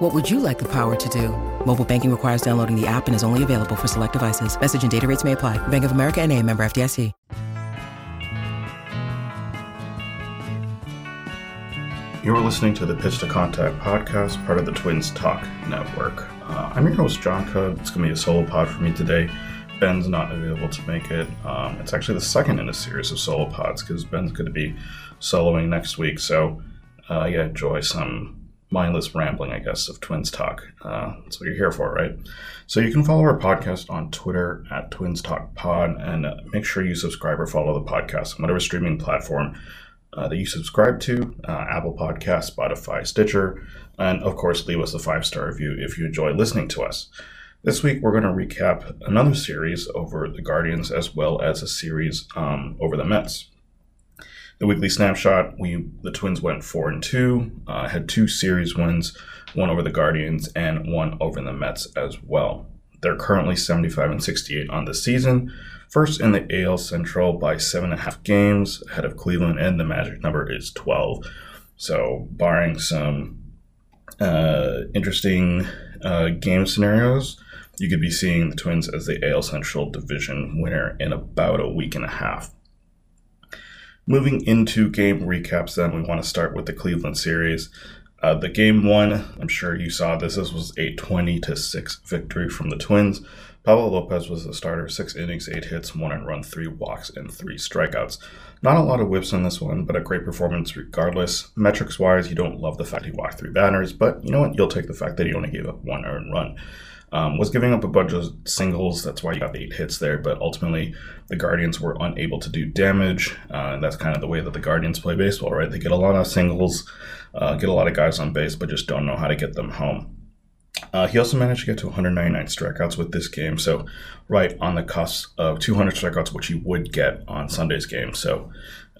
What would you like the power to do? Mobile banking requires downloading the app and is only available for select devices. Message and data rates may apply. Bank of America and a member FDIC. You're listening to the Pitch to Contact podcast, part of the Twins Talk Network. Uh, I'm your host, John Cub. It's going to be a solo pod for me today. Ben's not available to make it. Um, it's actually the second in a series of solo pods because Ben's going to be soloing next week. So, uh, yeah, enjoy some mindless rambling, I guess, of Twins Talk. Uh, that's what you're here for, right? So you can follow our podcast on Twitter at Twins Talk Pod, and make sure you subscribe or follow the podcast on whatever streaming platform uh, that you subscribe to uh, Apple Podcast, Spotify, Stitcher, and of course, leave us a five star review if you enjoy listening to us. This week, we're going to recap another series over the Guardians as well as a series um, over the Mets. The weekly snapshot: we the Twins went four and two, uh, had two series wins, one over the Guardians and one over the Mets as well. They're currently 75 and 68 on the season, first in the AL Central by seven and a half games ahead of Cleveland, and the magic number is 12. So, barring some uh, interesting uh, game scenarios, you could be seeing the Twins as the AL Central division winner in about a week and a half. Moving into game recaps, then we want to start with the Cleveland series. Uh, the game one, I'm sure you saw this. This was a 20 to six victory from the Twins. Pablo Lopez was the starter, six innings, eight hits, one and run, three walks, and three strikeouts. Not a lot of whiffs in this one, but a great performance regardless. Metrics wise, you don't love the fact he walked three batters, but you know what? You'll take the fact that he only gave up one earned run. Um, was giving up a bunch of singles. That's why you got eight hits there. But ultimately, the Guardians were unable to do damage. Uh, and that's kind of the way that the Guardians play baseball, right? They get a lot of singles, uh, get a lot of guys on base, but just don't know how to get them home. Uh, he also managed to get to 199 strikeouts with this game, so right on the cusp of 200 strikeouts, which he would get on Sunday's game. So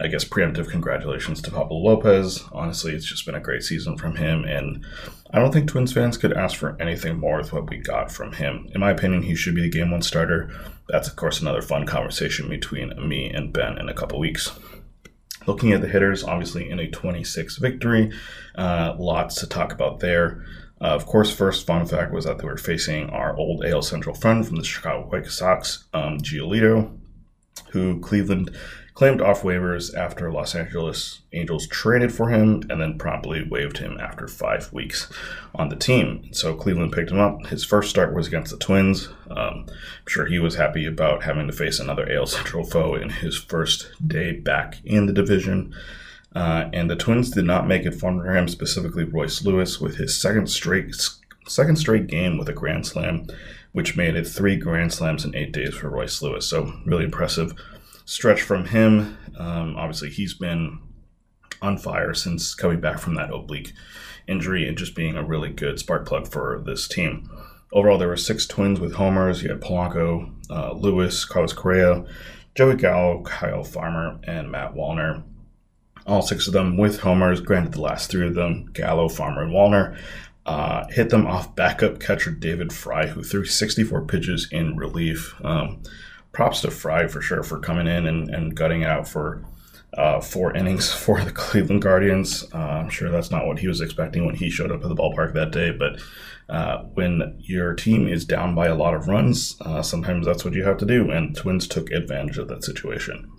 I guess preemptive congratulations to Pablo Lopez. Honestly, it's just been a great season from him, and I don't think Twins fans could ask for anything more with what we got from him. In my opinion, he should be the game one starter. That's, of course, another fun conversation between me and Ben in a couple weeks. Looking at the hitters, obviously in a 26 victory, uh, lots to talk about there. Uh, of course, first fun fact was that they were facing our old AL Central friend from the Chicago White Sox, um, Giolito, who Cleveland claimed off waivers after Los Angeles Angels traded for him and then promptly waived him after five weeks on the team. So Cleveland picked him up. His first start was against the Twins. Um, I'm sure he was happy about having to face another AL Central foe in his first day back in the division. Uh, and the Twins did not make it fun for him, specifically Royce Lewis, with his second straight second straight game with a grand slam, which made it three grand slams in eight days for Royce Lewis. So really impressive stretch from him. Um, obviously, he's been on fire since coming back from that oblique injury and just being a really good spark plug for this team. Overall, there were six twins with homers. You had Polanco, uh, Lewis, Carlos Correa, Joey Gallo, Kyle Farmer, and Matt Wallner. All six of them with homers. Granted, the last three of them, Gallo, Farmer, and Wallner, uh, hit them off backup catcher David Fry, who threw 64 pitches in relief. Um, props to Fry for sure for coming in and, and gutting out for uh, four innings for the Cleveland Guardians. Uh, I'm sure that's not what he was expecting when he showed up at the ballpark that day, but uh, when your team is down by a lot of runs, uh, sometimes that's what you have to do, and Twins took advantage of that situation.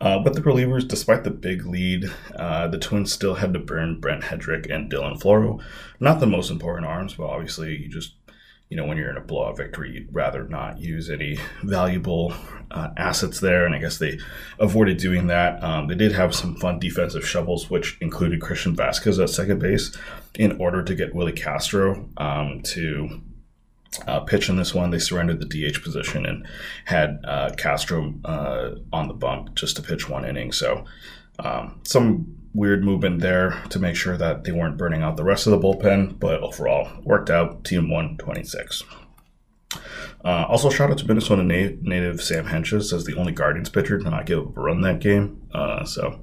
Uh, with the relievers, despite the big lead, uh, the Twins still had to burn Brent Headrick and Dylan Floro. Not the most important arms, but obviously you just you know, when you're in a blowout victory, you'd rather not use any valuable uh, assets there. And I guess they avoided doing that. Um, they did have some fun defensive shovels, which included Christian Vazquez at second base in order to get Willi Castro um, to uh, pitch in this one. They surrendered the DH position and had uh, Castro uh, on the bump just to pitch one inning. So um, some weird movement there to make sure that they weren't burning out the rest of the bullpen, but overall worked out. Team won 26. Uh, also, shout out to Minnesota na- native Sam Hentges as the only Guardians pitcher to not give up a run that game. Uh, so,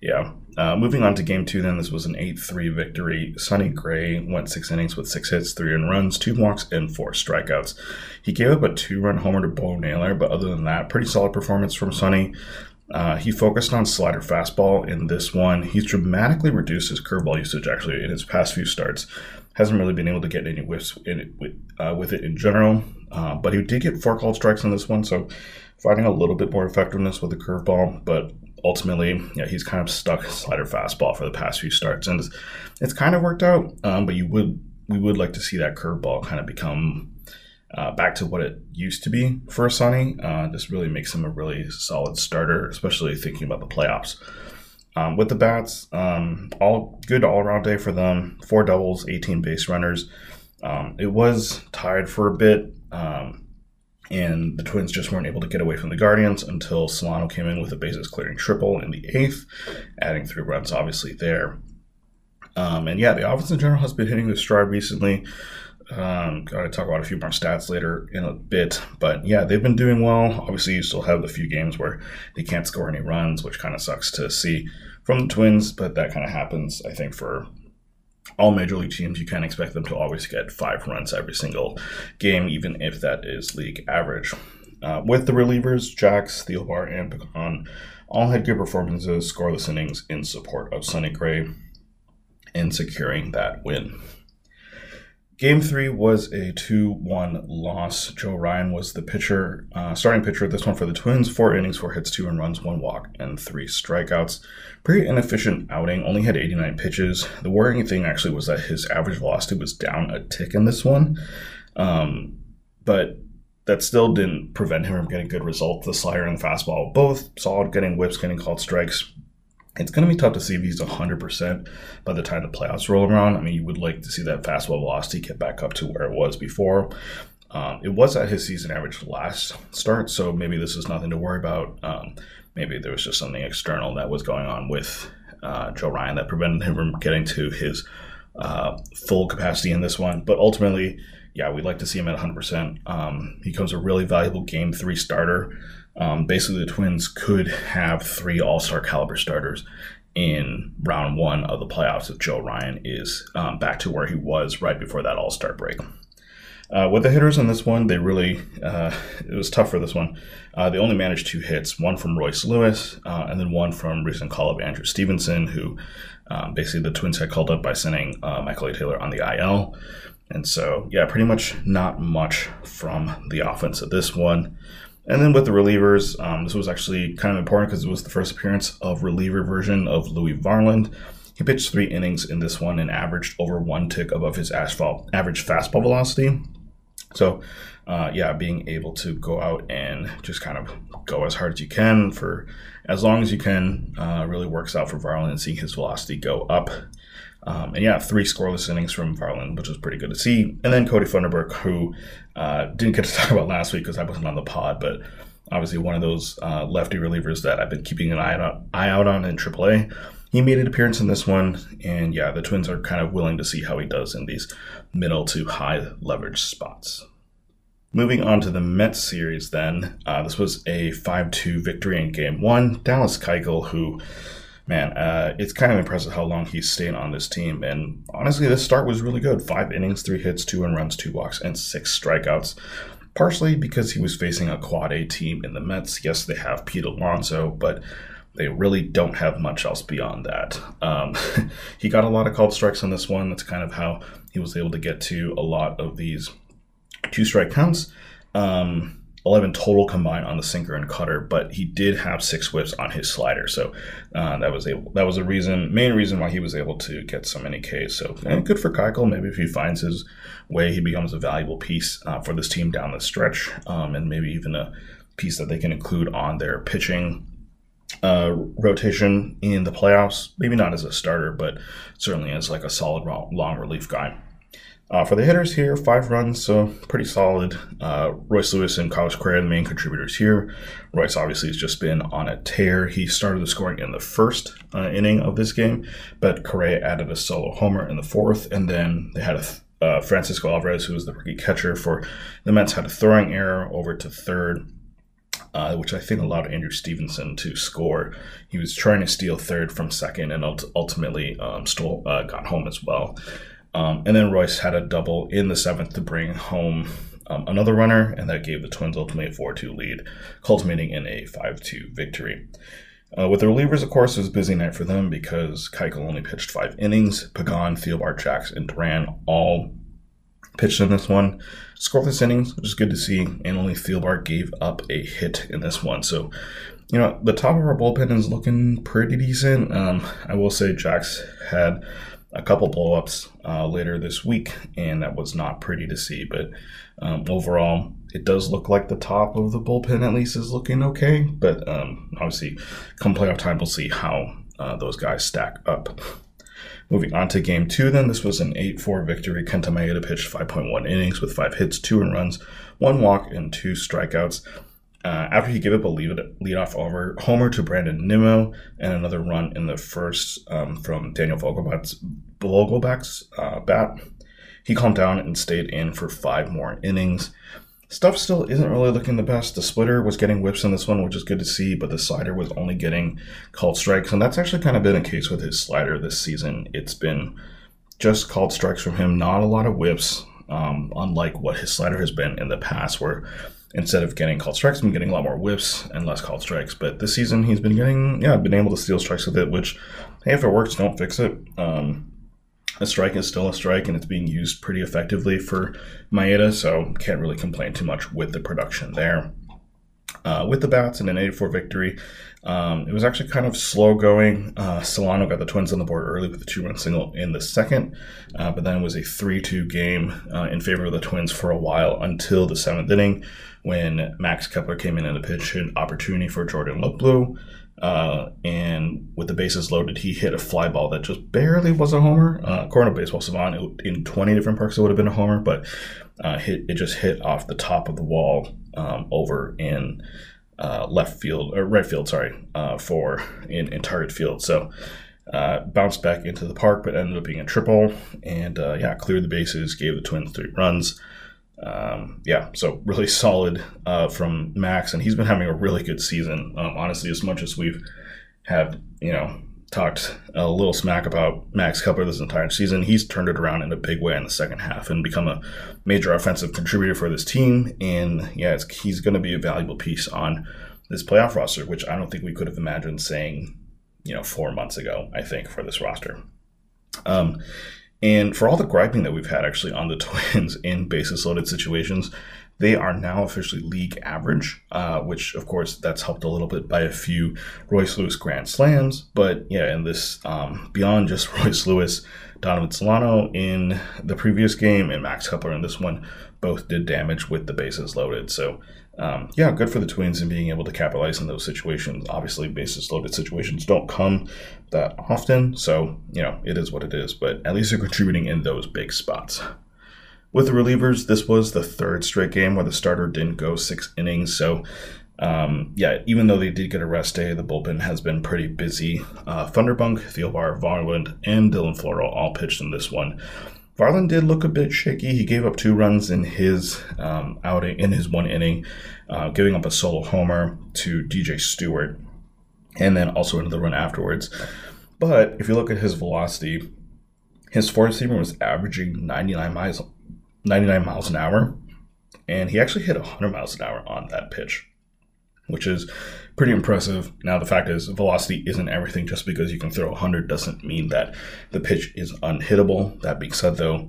yeah. Uh, moving on to game two, then this was an 8 3 victory. Sonny Gray went six innings with six hits, three in runs, two walks, and four strikeouts. He gave up a two run homer to Bo Naylor, but other than that, pretty solid performance from Sonny. Uh, he focused on slider fastball in this one. He's dramatically reduced his curveball usage actually in his past few starts. Hasn't really been able to get any whiffs it, with, uh, with it in general, uh, but he did get four called strikes in this one, so finding a little bit more effectiveness with the curveball. But ultimately, yeah, he's kind of stuck slider fastball for the past few starts, and it's, it's kind of worked out. Um, but you would we would like to see that curveball kind of become uh, back to what it used to be for Sonny. Uh, this really makes him a really solid starter, especially thinking about the playoffs. Um, with the bats, um, all good all around day for them. Four doubles, 18 base runners. Um, it was tied for a bit, um, and the Twins just weren't able to get away from the Guardians until Solano came in with a bases clearing triple in the eighth, adding three runs obviously there. Um, and yeah, the offense in general has been hitting the stride recently. Um, to talk about a few more stats later in a bit, but yeah, they've been doing well. Obviously, you still have the few games where they can't score any runs, which kind of sucks to see from the Twins, but that kind of happens, I think, for all major league teams. You can't expect them to always get five runs every single game, even if that is league average. Uh, with the relievers, Jax, Thielbar, and Pagan all had good performances, scoreless innings in support of Sonny Gray in securing that win. Game three was a 2 1 loss. Joe Ryan was the pitcher, uh, starting pitcher this one for the Twins. Four innings, four hits, two and runs, one walk, and three strikeouts. Pretty inefficient outing, only had 89 pitches. The worrying thing actually was that his average velocity was down a tick in this one. Um, but that still didn't prevent him from getting good results. The slider and the fastball, both solid, getting whiffs, getting called strikes it's going to be tough to see if he's 100% by the time the playoffs roll around. I mean, you would like to see that fastball velocity get back up to where it was before. Um, it was at his season average last start, so maybe this is nothing to worry about. Um, maybe there was just something external that was going on with uh, Joe Ryan that prevented him from getting to his uh, full capacity in this one. But ultimately, yeah, we'd like to see him at 100%. Um, he becomes a really valuable game three starter. Um, basically, the Twins could have three All Star caliber starters in round one of the playoffs if Joe Ryan is um, back to where he was right before that All Star break. Uh, with the hitters in this one, they really uh, it was tough for this one. Uh, they only managed two hits, one from Royce Lewis, uh, and then one from recent call of Andrew Stevenson, who um, basically the Twins had called up by sending uh, Michael A. Taylor on the IL. And so, yeah, pretty much not much from the offense of this one. And then with the relievers, um, this was actually kind of important because it was the first appearance of reliever version of Louis Varland. He pitched three innings in this one and averaged over one tick above his asphalt average fastball velocity. So, uh, yeah, being able to go out and just kind of go as hard as you can for as long as you can uh, really works out for Varland and seeing his velocity go up. Um, and yeah, three scoreless innings from Varland, which was pretty good to see. And then Kody Funderburk, who uh, didn't get to talk about last week because I wasn't on the pod, but obviously one of those uh, lefty relievers that I've been keeping an eye out, on in AAA. He made an appearance in this one, and yeah, the Twins are kind of willing to see how he does in these middle to high leverage spots. Moving on to the Mets series, then, uh, this was a 5 2 victory in game one. Dallas Keuchel, who man, uh, it's kind of impressive how long he's stayed on this team. And honestly, this start was really good. Five innings, three hits, two and runs, two walks, and six strikeouts. Partially because he was facing a quad A team in the Mets. Yes, they have Pete Alonso, but they really don't have much else beyond that. Um, he got a lot of called strikes on this one. That's kind of how he was able to get to a lot of these two strike counts. Um, 11 total combined on the sinker and cutter, but he did have six whiffs on his slider. So uh, that was able, that was a reason, main reason why he was able to get so many Ks. So good for Keuchel. Maybe if he finds his way, he becomes a valuable piece uh, for this team down the stretch, um, and maybe even a piece that they can include on their pitching uh, rotation in the playoffs. Maybe not as a starter, but certainly as like a solid long relief guy. Uh, for the hitters here, five runs, so pretty solid. Uh, Royce Lewis and Carlos Correa, the main contributors here. Royce obviously has just been on a tear. He started the scoring in the first uh, inning of this game, but Correa added a solo homer in the fourth, and then they had a th- uh, Francisco Alvarez, who was the rookie catcher for the Mets, had a throwing error over to third. Uh, which I think allowed Andrew Stevenson to score. He was trying to steal third from second and ultimately um, stole, uh, got home as well. Um, and then Royce had a double in the seventh to bring home um, another runner, and that gave the Twins ultimately a 4 2 lead, culminating in a 5 2 victory. Uh, with the relievers, of course, it was a busy night for them because Keuchel only pitched five innings. Pagan, Thielbar, Jax, and Duran all pitched in this one. Scoreless innings, which is good to see, and only Thielbar gave up a hit in this one. So, you know, the top of our bullpen is looking pretty decent. Um, I will say Jax had a couple blowups uh, later this week, and that was not pretty to see. But um, overall, it does look like the top of the bullpen at least is looking okay. But um, obviously, come playoff time, we'll see how uh, those guys stack up. Moving on to game two, then this was an 8 4 victory. Kenta Maeda pitched 5.1 innings with five hits, two and runs, one walk, and two strikeouts. Uh, after he gave up a lead, leadoff over homer to Brandon Nimmo and another run in the first um, from Daniel Vogelbach's, Vogelbach's uh, bat, he calmed down and stayed in for five more innings. Stuff still isn't really looking the best. The splitter was getting whiffs in this one, which is good to see, but the slider was only getting called strikes, and that's actually kind of been a case with his slider this season. It's been just called strikes from him, not a lot of whiffs, um, unlike what his slider has been in the past, where instead of getting called strikes, been getting a lot more whiffs and less called strikes. But this season, he's been getting, yeah, been able to steal strikes with it, which, hey, if it works, don't fix it. Um, a strike is still a strike, and it's being used pretty effectively for Maeda, so can't really complain too much with the production there. Uh, with the bats and an 84 victory, um, it was actually kind of slow going. Uh, Solano got the Twins on the board early with a two run single in the second, uh, but then it was a 3 2 game uh, in favor of the Twins for a while until the seventh inning when Max Kepler came in and a pitch an opportunity for Jordan Luplow. Uh, and with the bases loaded, he hit a fly ball that just barely was a homer. Uh, according to Baseball Savant, in 20 different parks, it would have been a homer, but uh, hit, it just hit off the top of the wall um, over in uh, left field or right field, sorry, uh, for in, in target field. So uh, bounced back into the park, but ended up being a triple. And uh, yeah, cleared the bases, gave the Twins three runs. Um, yeah, so really solid uh, from Max, and he's been having a really good season. Um, honestly, as much as we've had, you know, talked a little smack about Max Kepler this entire season, he's turned it around in a big way in the second half and become a major offensive contributor for this team. And yeah, he's going to be a valuable piece on this playoff roster, which I don't think we could have imagined saying, you know, four months ago. I think for this roster. Um, and for all the griping that we've had actually on the Twins in basis loaded situations, they are now officially league average, uh, which of course that's helped a little bit by a few Royce Lewis grand slams. But yeah, in this um, beyond just Royce Lewis, Donovan Solano in the previous game and Max Kepler in this one both did damage with the bases loaded. So um, yeah, good for the Twins in being able to capitalize in those situations. Obviously, bases loaded situations don't come that often, so you know it is what it is. But at least they're contributing in those big spots. With the relievers, this was the third straight game where the starter didn't go six innings. So, um, yeah, even though they did get a rest day, the bullpen has been pretty busy. Uh, Funderburk, Thielbar, Varland, and Dylan Floro all pitched in this one. Varland did look a bit shaky. He gave up two runs in his um, outing in his one inning, uh, giving up a solo homer to DJ Stewart, and then also another run afterwards. But if you look at his velocity, his four seamer was averaging 99 miles 99 miles an hour, and he actually hit 100 miles an hour on that pitch, which is pretty impressive. Now, the fact is, velocity isn't everything. Just because you can throw 100 doesn't mean that the pitch is unhittable. That being said, though,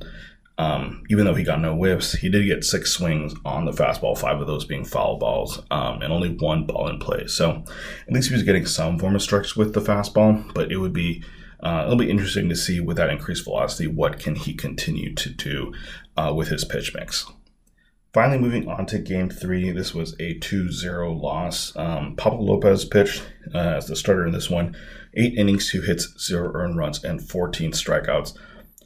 um, even though he got no whiffs, he did get six swings on the fastball, five of those being foul balls, um, and only one ball in play. So at least he was getting some form of strikes with the fastball, but it would be uh, it'll be interesting to see with that increased velocity what can he continue to do uh, with his pitch mix. Finally, moving on to game three, this was a 2 0 loss. Um, Pablo Lopez pitched uh, as the starter in this one, eight innings, two hits, zero earned runs, and 14 strikeouts.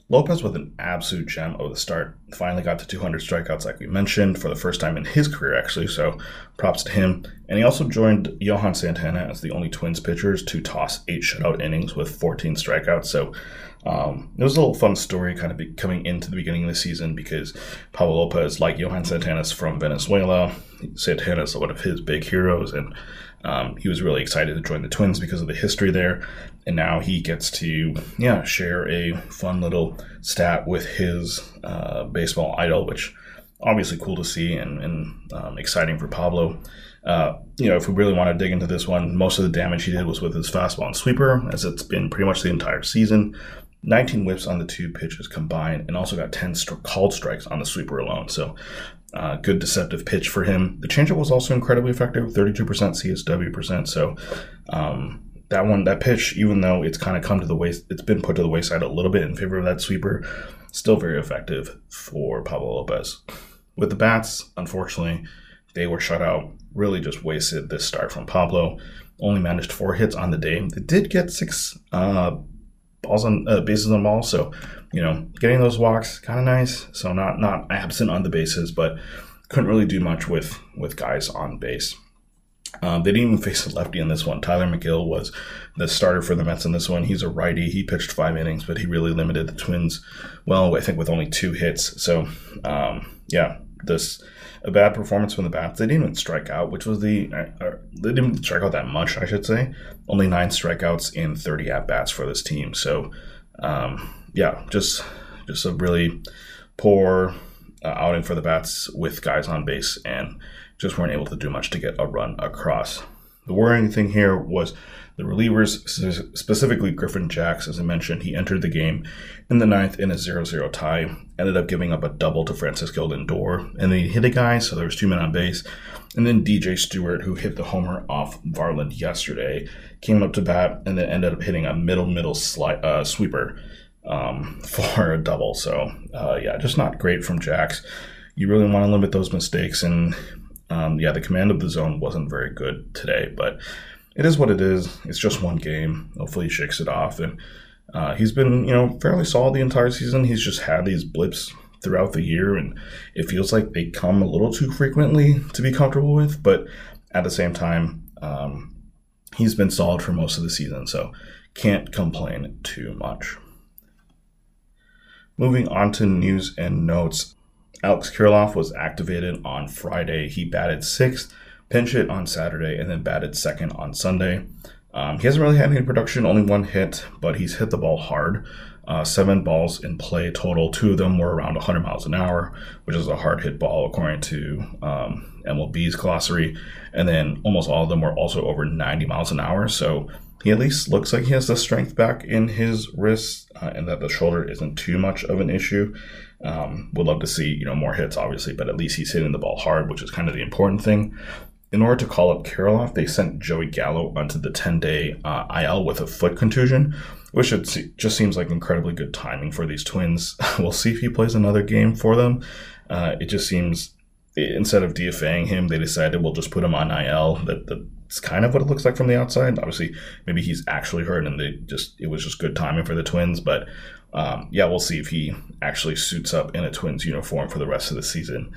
Lopez with an absolute gem of the start. Finally got to 200 strikeouts, like we mentioned, for the first time in his career, actually. So props to him. And he also joined Johan Santana as the only Twins pitchers to toss eight shutout innings with 14 strikeouts. So Um, it was a little fun story kind of coming into the beginning of the season because Pablo Lopez, like Johan Santana, is from Venezuela. Santana is one of his big heroes, and um, he was really excited to join the Twins because of the history there. And now he gets to, yeah, share a fun little stat with his uh, baseball idol, which obviously cool to see and, and um, exciting for Pablo. Uh, you know, if we really want to dig into this one, most of the damage he did was with his fastball and sweeper, as it's been pretty much the entire season. 19 whiffs on the two pitches combined, and also got 10 st- called strikes on the sweeper alone. So, uh, good deceptive pitch for him. The changeup was also incredibly effective, 32% CSW percent. So, um, that one, that pitch, even though it's kind of come to the waste, it's been put to the wayside a little bit in favor of that sweeper, still very effective for Pablo Lopez. With the bats, unfortunately, they were shut out. Really just wasted this start from Pablo. Only managed four hits on the day. They did get six uh, balls on uh, bases on balls. So, you know, getting those walks kind of nice. So not not absent on the bases, but couldn't really do much with with guys on base. Um, they didn't even face a lefty in this one. Tyler Megill was the starter for the Mets in this one. He's a righty. He pitched five innings, but he really limited the Twins. Well, I think with only two hits. So, um, yeah, this a bad performance from the bats. They didn't even strike out, which was the uh, they didn't strike out that much, I should say. Only nine strikeouts in 30 at bats for this team. So, um, yeah, just just a really poor uh, outing for the bats with guys on base, and just weren't able to do much to get a run across. The worrying thing here was the relievers, specifically Griffin Jax, as I mentioned, he entered the game in the ninth in a 0-0 tie, ended up giving up a double to Francisco Lindor, and then he hit a guy, so there was two men on base. And then DJ Stewart, who hit the homer off Varland yesterday, came up to bat and then ended up hitting a middle middle sli- uh, sweeper um, for a double. So uh, yeah, just not great from Jax. You really want to limit those mistakes, and um, yeah, the command of the zone wasn't very good today, but it is what it is. It's just one game. Hopefully, he shakes it off. And uh, he's been, you know, fairly solid the entire season. He's just had these blips throughout the year, and it feels like they come a little too frequently to be comfortable with. But at the same time, um, he's been solid for most of the season, so can't complain too much. Moving on to news and notes. Alex Kirilloff was activated on Friday. He batted sixth pinch hit on Saturday, and then batted second on Sunday. Um, he hasn't really had any production, only one hit, but he's hit the ball hard. Uh, seven balls in play total. Two of them were around 100 miles an hour, which is a hard hit ball according to um, MLB's glossary. And then almost all of them were also over 90 miles an hour. So he at least looks like he has the strength back in his wrist uh, and that the shoulder isn't too much of an issue. Um, would love to see you know more hits, obviously, but at least he's hitting the ball hard, which is kind of the important thing in order to call up Kirilloff, they sent Joey Gallo onto the 10 day uh, IL with a foot contusion, which just seems like incredibly good timing for these twins. we'll see if he plays another game for them. Uh, it just seems, instead of DFAing him, they decided we'll just put him on IL. That, that's kind of what it looks like from the outside. Obviously, maybe he's actually hurt and they just it was just good timing for the twins. But um, yeah, we'll see if he actually suits up in a twins uniform for the rest of the season.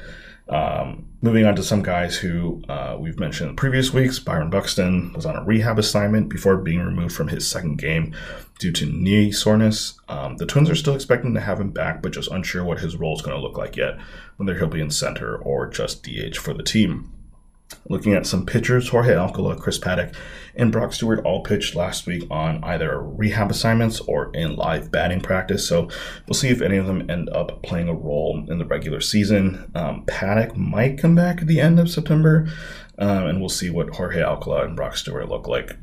Um, moving on to some guys who uh, we've mentioned in previous weeks, Byron Buxton was on a rehab assignment before being removed from his second game due to knee soreness. Um, the Twins are still expecting to have him back, but just unsure what his role is going to look like yet, whether he'll be in center or just DH for the team. Looking at some pitchers, Jorge Alcala, Chris Paddack, and Brock Stewart all pitched last week on either rehab assignments or in live batting practice. So we'll see if any of them end up playing a role in the regular season. Um, Paddack might come back at the end of September, um, and we'll see what Jorge Alcala and Brock Stewart look like.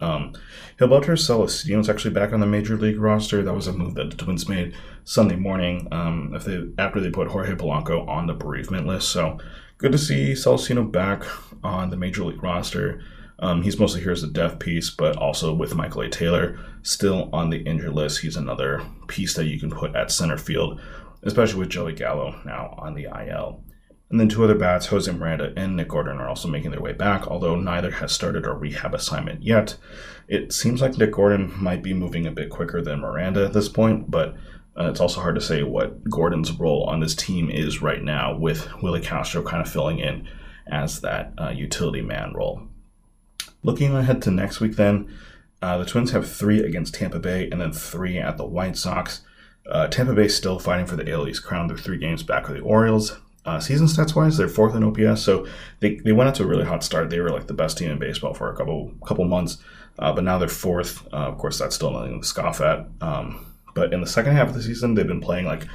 Um, Gilberto Celestino is actually back on the major league roster. That was a move that the Twins made Sunday morning um, if they, after they put Jorge Polanco on the bereavement list. So good to see Celestino back on the major league roster. Um, he's mostly here as a death piece, but also with Michael A. Taylor still on the injured list. He's another piece that you can put at center field, especially with Joey Gallo now on the IL. And then two other bats, Jose Miranda and Nick Gordon, are also making their way back, although neither has started a rehab assignment yet. It seems like Nick Gordon might be moving a bit quicker than Miranda at this point, but uh, it's also hard to say what Gordon's role on this team is right now, with Willi Castro kind of filling in as that uh, utility man role. Looking ahead to next week, then, Uh, the Twins have three against Tampa Bay and then three at the White Sox. Uh, Tampa Bay still fighting for the AL East crown. They're three games back of the Orioles. Uh, season stats wise, they're fourth in OPS, so they, they went out to a really hot start. They were like the best team in baseball for a couple couple months, uh, but now they're fourth. Uh, of course, that's still nothing to scoff at. Um, but in the second half of the season, they've been playing like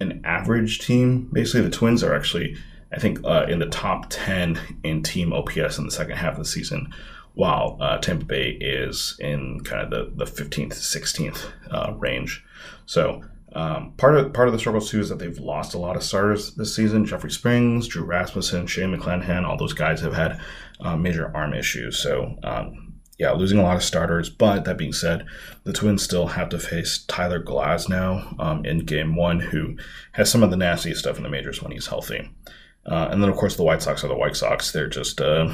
an average team. Basically, the Twins are actually, I think, uh, in the top 10 in team OPS in the second half of the season, while uh, Tampa Bay is in kind of the, the 15th, 16th uh, range. So, um, part of part of the struggles too is that they've lost a lot of starters this season. Jeffrey Springs, Drew Rasmussen, Shane McClanahan, all those guys have had uh, major arm issues. So um, yeah, losing a lot of starters. But that being said, the Twins still have to face Tyler Glasnow um, in Game One, who has some of the nastiest stuff in the majors when he's healthy. Uh, and then of course the White Sox are the White Sox. They're just uh,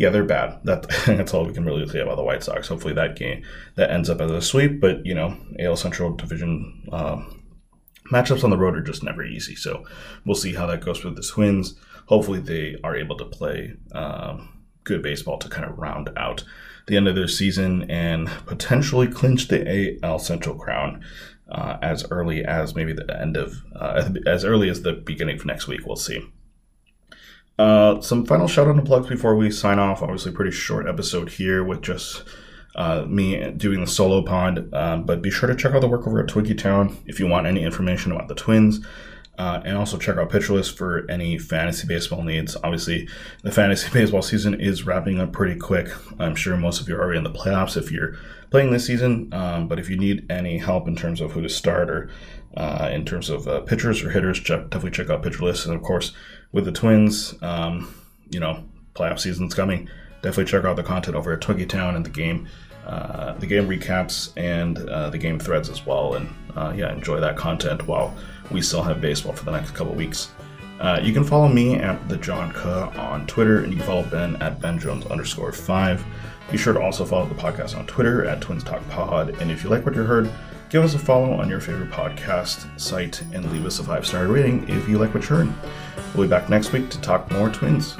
yeah, they're bad. That that's all we can really say about the White Sox. Hopefully that game that ends up as a sweep. But you know, AL Central Division uh, matchups on the road are just never easy. So we'll see how that goes with the Twins. Hopefully they are able to play um, good baseball to kind of round out the end of their season and potentially clinch the AL Central crown. Uh, as early as maybe the end of, uh, as early as the beginning of next week, we'll see. Uh, some final shout out and plugs before we sign off. Obviously, pretty short episode here with just uh, me doing the solo pod. Um, but be sure to check out the work over at Twinkie Town if you want any information about the Twins. Uh, and also check out Pitcher List for any fantasy baseball needs. Obviously, the fantasy baseball season is wrapping up pretty quick. I'm sure most of you are already in the playoffs if you're playing this season. Um, but if you need any help in terms of who to start or uh, in terms of uh, pitchers or hitters, check, definitely check out Pitcher List. And of course, with the Twins, um, you know, playoff season's coming. Definitely check out the content over at Twinkie Town and the game, uh, the game recaps and uh, the game threads as well. And uh, yeah, enjoy that content while we still have baseball for the next couple weeks. Uh, you can follow me at the John Kuh on Twitter, and you can follow Ben at Ben Jones underscore five. Be sure to also follow the podcast on Twitter at Twins Talk Pod. And if you like what you heard, give us a follow on your favorite podcast site and leave us a five star rating if you like what you heard. We'll be back next week to talk more twins.